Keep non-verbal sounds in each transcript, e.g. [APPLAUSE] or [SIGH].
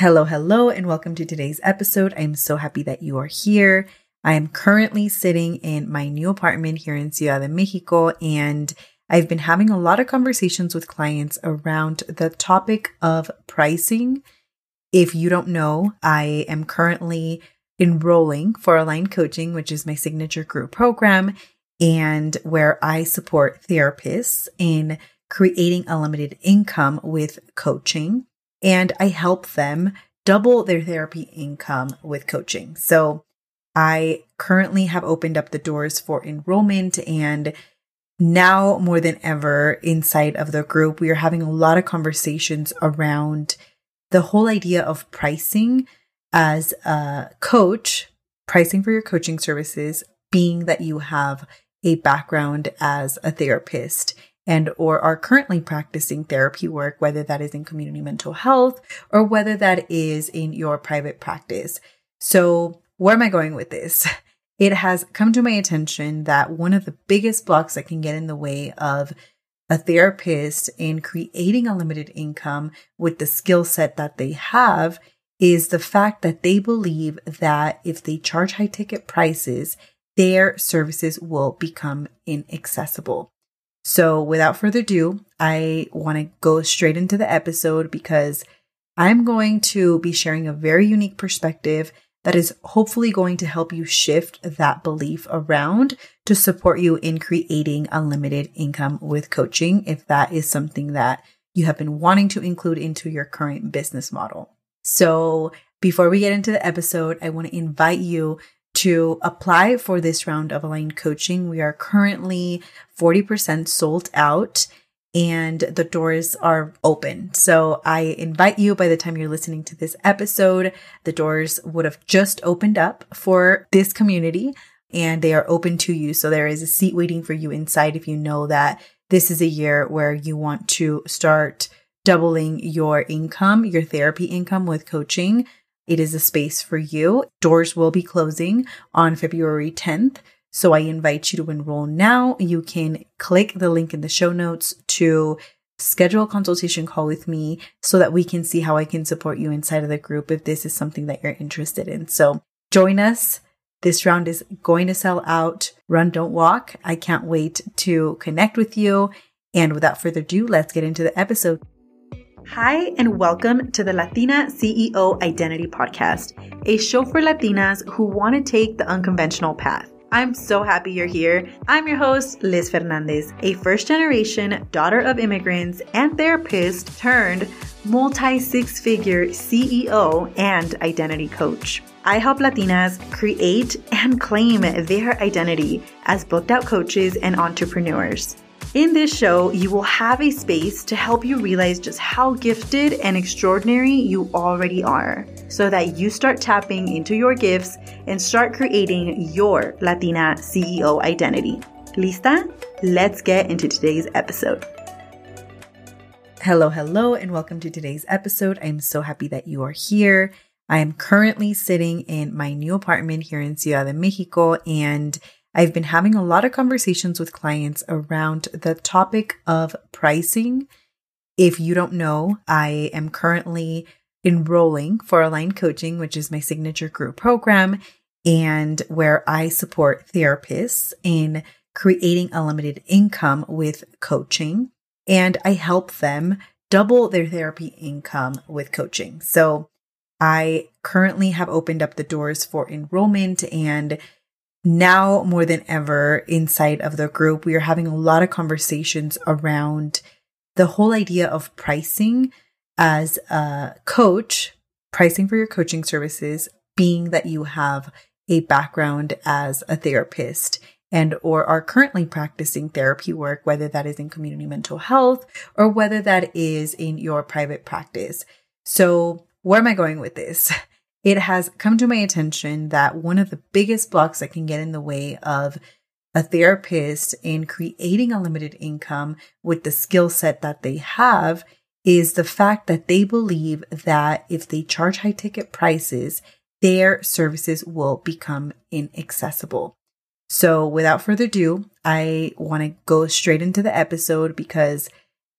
Hello, hello, and welcome to today's episode. I'm so happy that you are here. I am currently sitting in my new apartment here in Ciudad de Mexico, and I've been having a lot of conversations with clients around the topic of pricing. If you don't know, I am currently enrolling for Align Coaching, which is my signature group program, and where I support therapists in creating a limited income with coaching and I help them double their therapy income with coaching. So I currently have opened up the doors for enrollment and now more than ever inside of the group, we are having a lot of conversations around the whole idea of pricing as a coach, pricing for your coaching services, being that you have a background as a therapist and or are currently practicing therapy work, whether that is in community mental health or whether that is in your private practice. So where am I going with this? [LAUGHS] It has come to my attention that one of the biggest blocks that can get in the way of a therapist in creating a limited income with the skill set that they have is the fact that they believe that if they charge high ticket prices, their services will become inaccessible. So, without further ado, I want to go straight into the episode because I'm going to be sharing a very unique perspective that is hopefully going to help you shift that belief around to support you in creating unlimited income with coaching if that is something that you have been wanting to include into your current business model. So, before we get into the episode, I want to invite you to apply for this round of aligned coaching. We are currently 40% sold out and the doors are open. So I invite you by the time you're listening to this episode, the doors would have just opened up for this community and they are open to you. So there is a seat waiting for you inside if you know that this is a year where you want to start doubling your income, your therapy income with coaching it is a space for you. Doors will be closing on February 10th. So I invite you to enroll now. You can click the link in the show notes to schedule a consultation call with me so that we can see how I can support you inside of the group if this is something that you're interested in. So join us. This round is going to sell out. Run, don't walk. I can't wait to connect with you. And without further ado, let's get into the episode. Hi, and welcome to the Latina CEO Identity Podcast, a show for Latinas who want to take the unconventional path. I'm so happy you're here. I'm your host, Liz Fernandez, a first generation daughter of immigrants and therapist turned multi six figure CEO and identity coach. I help Latinas create and claim their identity as booked out coaches and entrepreneurs. In this show, you will have a space to help you realize just how gifted and extraordinary you already are so that you start tapping into your gifts and start creating your Latina CEO identity. Lista? Let's get into today's episode. Hello, hello, and welcome to today's episode. I'm so happy that you are here. I am currently sitting in my new apartment here in Ciudad de Mexico and I've been having a lot of conversations with clients around the topic of pricing. If you don't know, I am currently enrolling for Align Coaching, which is my signature group program, and where I support therapists in creating a limited income with coaching. And I help them double their therapy income with coaching. So I currently have opened up the doors for enrollment and now more than ever inside of the group, we are having a lot of conversations around the whole idea of pricing as a coach, pricing for your coaching services, being that you have a background as a therapist and or are currently practicing therapy work, whether that is in community mental health or whether that is in your private practice. So where am I going with this? It has come to my attention that one of the biggest blocks that can get in the way of a therapist in creating a limited income with the skill set that they have is the fact that they believe that if they charge high ticket prices, their services will become inaccessible. So, without further ado, I want to go straight into the episode because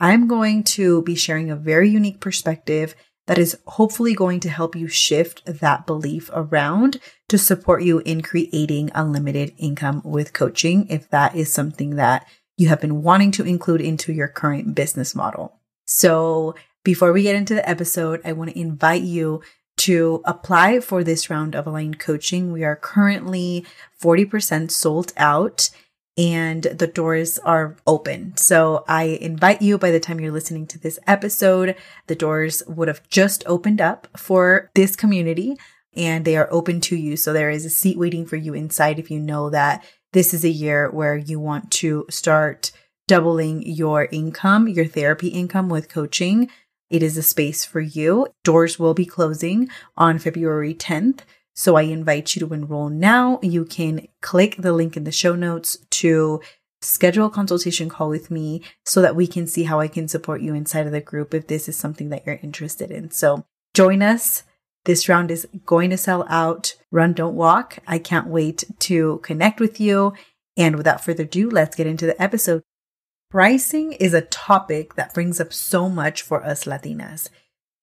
I'm going to be sharing a very unique perspective that is hopefully going to help you shift that belief around to support you in creating unlimited income with coaching if that is something that you have been wanting to include into your current business model. So before we get into the episode, I want to invite you to apply for this round of aligned coaching. We are currently 40% sold out and the doors are open. So I invite you by the time you're listening to this episode, the doors would have just opened up for this community and they are open to you. So there is a seat waiting for you inside if you know that this is a year where you want to start doubling your income, your therapy income with coaching. It is a space for you. Doors will be closing on February 10th. So I invite you to enroll now. You can click the link in the show notes to schedule a consultation call with me so that we can see how I can support you inside of the group if this is something that you're interested in. So join us. This round is going to sell out. Run, don't walk. I can't wait to connect with you. And without further ado, let's get into the episode. Pricing is a topic that brings up so much for us Latinas.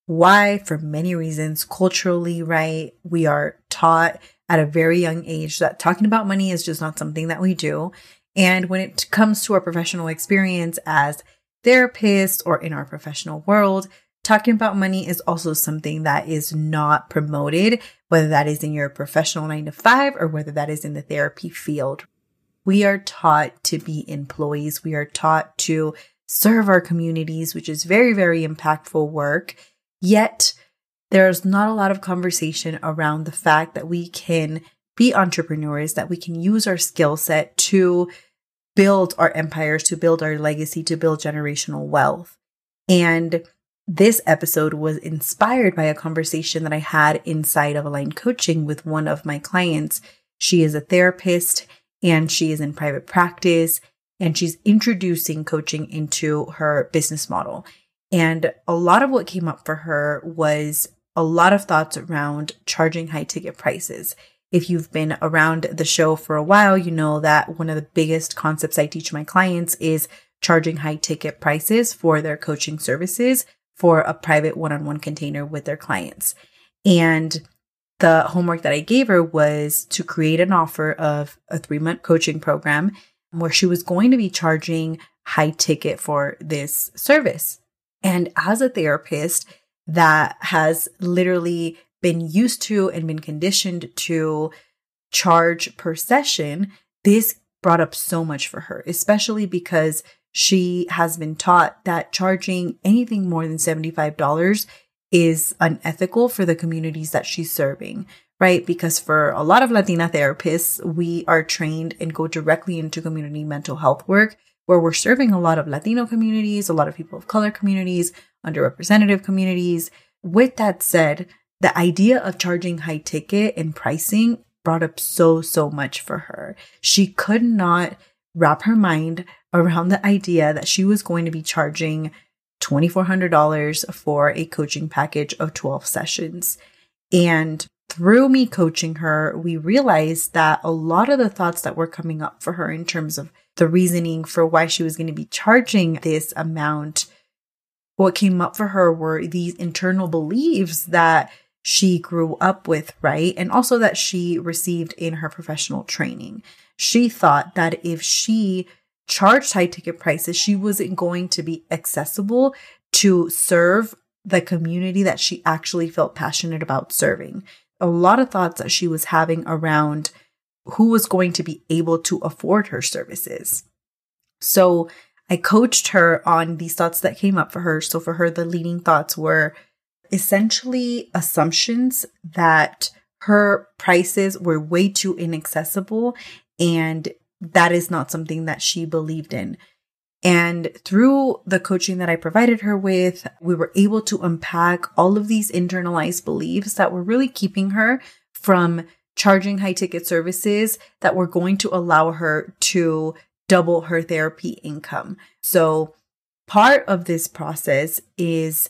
Why? For many reasons. Culturally, right? We are taught at a very young age that talking about money is just not something that we do. And when it comes to our professional experience as therapists or in our professional world, talking about money is also something that is not promoted, whether that is in your professional nine to five or whether that is in the therapy field. We are taught to be employees. We are taught to serve our communities, which is very, very impactful work. Yet there's not a lot of conversation around the fact that we can be entrepreneurs, that we can use our skill set to build our empires, to build our legacy, to build generational wealth. And this episode was inspired by a conversation that I had inside of Aligned Coaching with one of my clients. She is a therapist and she is in private practice and she's introducing coaching into her business model. And a lot of what came up for her was a lot of thoughts around charging high ticket prices. If you've been around the show for a while, you know that one of the biggest concepts I teach my clients is charging high ticket prices for their coaching services for a private one on one container with their clients. And the homework that I gave her was to create an offer of a three month coaching program where she was going to be charging high ticket for this service. And as a therapist that has literally been used to and been conditioned to charge per session, this brought up so much for her, especially because she has been taught that charging anything more than $75 is unethical for the communities that she's serving, right? Because for a lot of Latina therapists, we are trained and go directly into community mental health work where we're serving a lot of Latino communities, a lot of people of color communities, underrepresented communities. With that said, the idea of charging high ticket and pricing brought up so, so much for her. She could not wrap her mind around the idea that she was going to be charging $2,400 for a coaching package of 12 sessions. And through me coaching her, we realized that a lot of the thoughts that were coming up for her in terms of the reasoning for why she was going to be charging this amount, what came up for her were these internal beliefs that she grew up with, right? And also that she received in her professional training. She thought that if she charged high ticket prices, she wasn't going to be accessible to serve the community that she actually felt passionate about serving. A lot of thoughts that she was having around who was going to be able to afford her services. So I coached her on these thoughts that came up for her. So for her, the leading thoughts were essentially assumptions that her prices were way too inaccessible and that is not something that she believed in. And through the coaching that I provided her with, we were able to unpack all of these internalized beliefs that were really keeping her from charging high ticket services that were going to allow her to double her therapy income. So part of this process is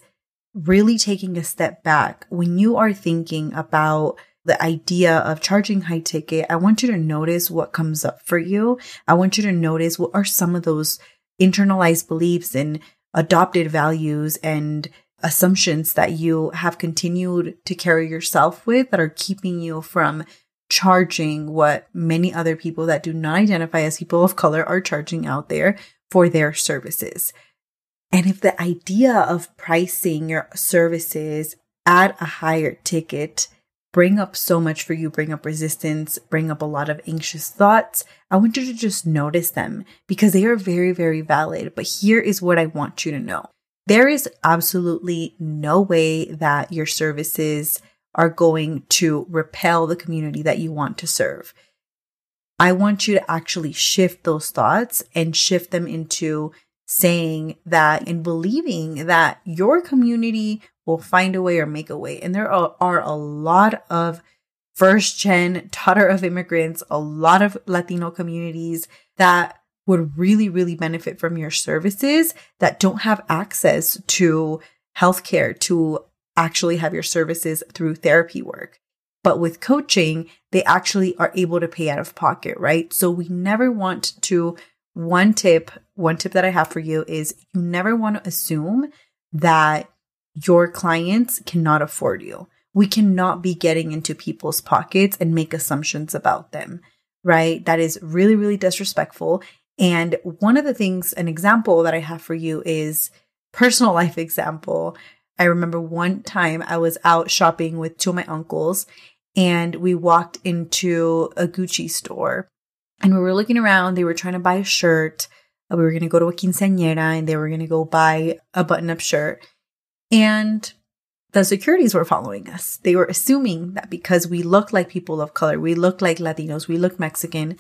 really taking a step back. When you are thinking about the idea of charging high ticket, I want you to notice what comes up for you. I want you to notice what are some of those internalized beliefs and adopted values and assumptions that you have continued to carry yourself with that are keeping you from charging what many other people that do not identify as people of color are charging out there for their services. And if the idea of pricing your services at a higher ticket bring up so much for you, bring up resistance, bring up a lot of anxious thoughts, I want you to just notice them because they are very, very valid. But here is what I want you to know. There is absolutely no way that your services are going to repel the community that you want to serve. I want you to actually shift those thoughts and shift them into saying that and believing that your community will find a way or make a way. And there are, are a lot of first gen daughter of immigrants, a lot of Latino communities that would really, really benefit from your services that don't have access to healthcare, to actually have your services through therapy work. But with coaching, they actually are able to pay out of pocket, right? So we never want to, one tip, one tip that I have for you is you never want to assume that your clients cannot afford you. We cannot be getting into people's pockets and make assumptions about them, right? That is really, really disrespectful. And one of the things, an example that I have for you is personal [LAUGHS] life example. I remember one time I was out shopping with two of my uncles and we walked into a Gucci store and we were looking around. They were trying to buy a shirt. We were going to go to a quinceañera and they were going to go buy a button up shirt. And the securities were following us. They were assuming that because we looked like people of color, we looked like Latinos, we looked Mexican,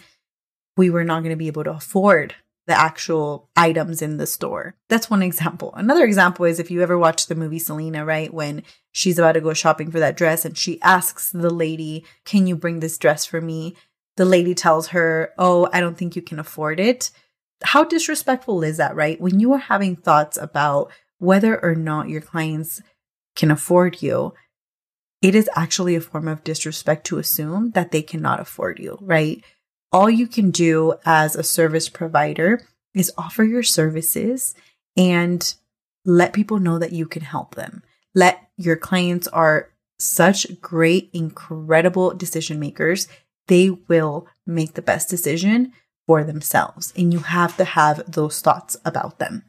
we were not going to be able to afford the actual items in the store. That's one example. Another example is if you ever watch the movie Selena, right? When she's about to go shopping for that dress and she asks the lady, Can you bring this dress for me? The lady tells her, Oh, I don't think you can afford it. How disrespectful is that, right? When you are having thoughts about whether or not your clients can afford you, it is actually a form of disrespect to assume that they cannot afford you, right? All you can do as a service provider is offer your services and let people know that you can help them. Let your clients are such great, incredible decision makers. They will make the best decision for themselves. And you have to have those thoughts about them.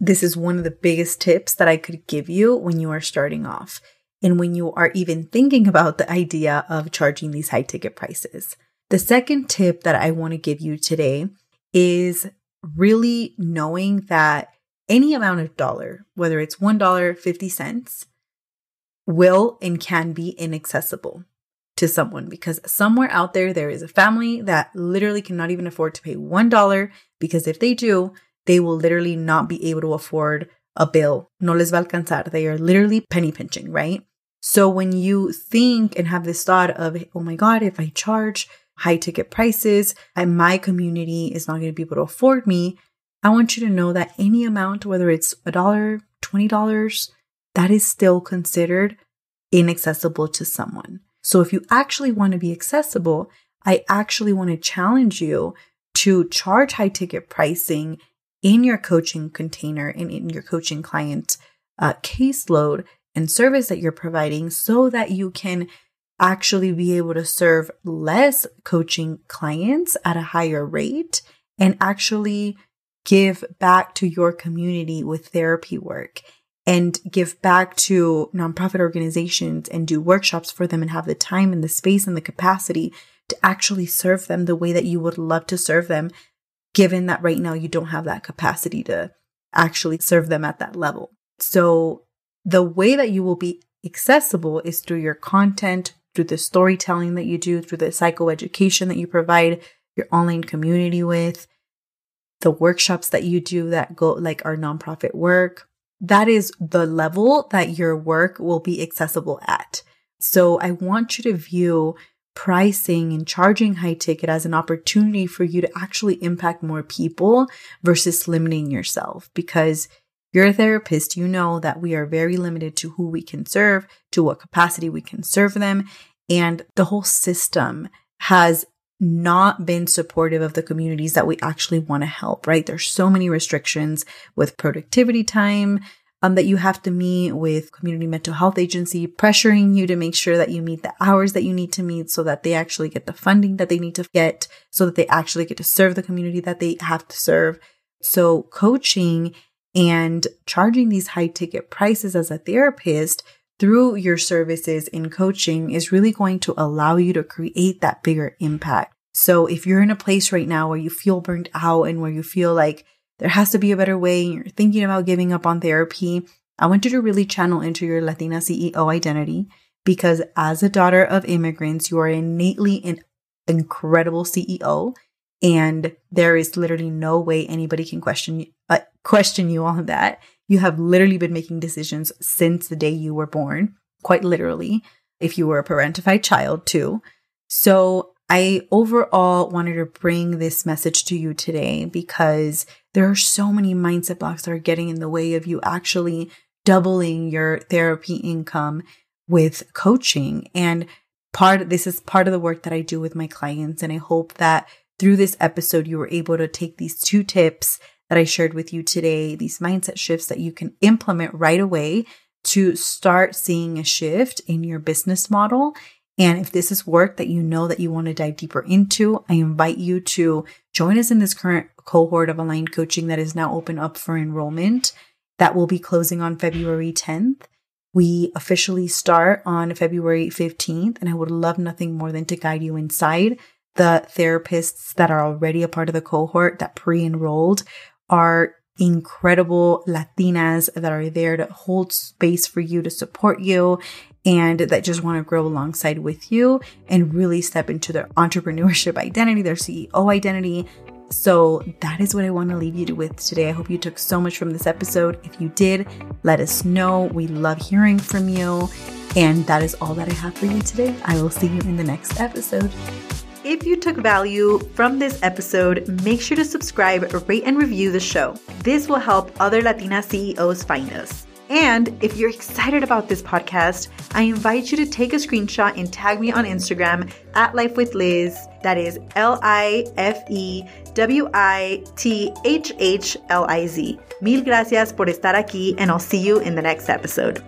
This is one of the biggest tips that I could give you when you are starting off and when you are even thinking about the idea of charging these high ticket prices. The second tip that I want to give you today is really knowing that any amount of dollar, whether it's $1, 50 cents, will and can be inaccessible to someone because somewhere out there, there is a family that literally cannot even afford to pay $1 because if they do, they will literally not be able to afford a bill. No les va alcanzar. They are literally penny pinching, right? So when you think and have this thought of, oh my God, if I charge high ticket prices and my community is not going to be able to afford me, I want you to know that any amount, whether it's a dollar, $20, that is still considered inaccessible to someone. So if you actually want to be accessible, I actually want to challenge you to charge high ticket pricing in your coaching container and in your coaching client uh, caseload and service that you're providing so that you can actually be able to serve less coaching clients at a higher rate and actually give back to your community with therapy work and give back to nonprofit organizations and do workshops for them and have the time and the space and the capacity to actually serve them the way that you would love to serve them given that right now you don't have that capacity to actually serve them at that level. So the way that you will be accessible is through your content, through the storytelling that you do, through the psychoeducation that you provide your online community with, the workshops that you do that go like our nonprofit work. That is the level that your work will be accessible at. So I want you to view pricing and charging high ticket as an opportunity for you to actually impact more people versus limiting yourself because you're a therapist, you know that we are very limited to who we can serve, to what capacity we can serve them. And the whole system has not been supportive of the communities that we actually want to help, right? There's so many restrictions with productivity time, um, that you have to meet with community mental health agency pressuring you to make sure that you meet the hours that you need to meet so that they actually get the funding that they need to get so that they actually get to serve the community that they have to serve. So coaching and charging these high ticket prices as a therapist through your services in coaching is really going to allow you to create that bigger impact. So if you're in a place right now where you feel burnt out and where you feel like there has to be a better way and you're thinking about giving up on therapy, I want you to really channel into your Latina CEO identity because as a daughter of immigrants, you are innately an incredible CEO and there is literally no way anybody can question uh, question you on that. You have literally been making decisions since the day you were born, quite literally, if you were a parentified child too. So I overall wanted to bring this message to you today because there are so many mindset blocks that are getting in the way of you actually doubling your therapy income with coaching. And part this is part of the work that I do with my clients. And I hope that through this episode, you were able to take these two tips that I shared with you today, these mindset shifts that you can implement right away to start seeing a shift in your business model and if this is work that you know that you want to dive deeper into, I invite you to join us in this current cohort of aligned coaching that is now open up for enrollment. That will be closing on February 10th. We officially start on February 15th, and I would love nothing more than to guide you inside. The therapists that are already a part of the cohort that pre enrolled are incredible Latinas that are there to hold space for you to support you and that just want to grow alongside with you and really step into their entrepreneurship [LAUGHS] identity, their CEO identity. So that is what I want to leave you with today. I hope you took so much from this episode. If you did, let us know. We love hearing from you. And that is all that I have for you today. I will see you in the next episode. If you took value from this episode, make sure to subscribe, rate, and review the show. This will help other Latina CEOs find us. And if you're excited about this podcast, I invite you to take a screenshot and tag me on Instagram at Life with Liz. That is L I F E W I T H H L I Z. Mil gracias por estar aquí, and I'll see you in the next episode.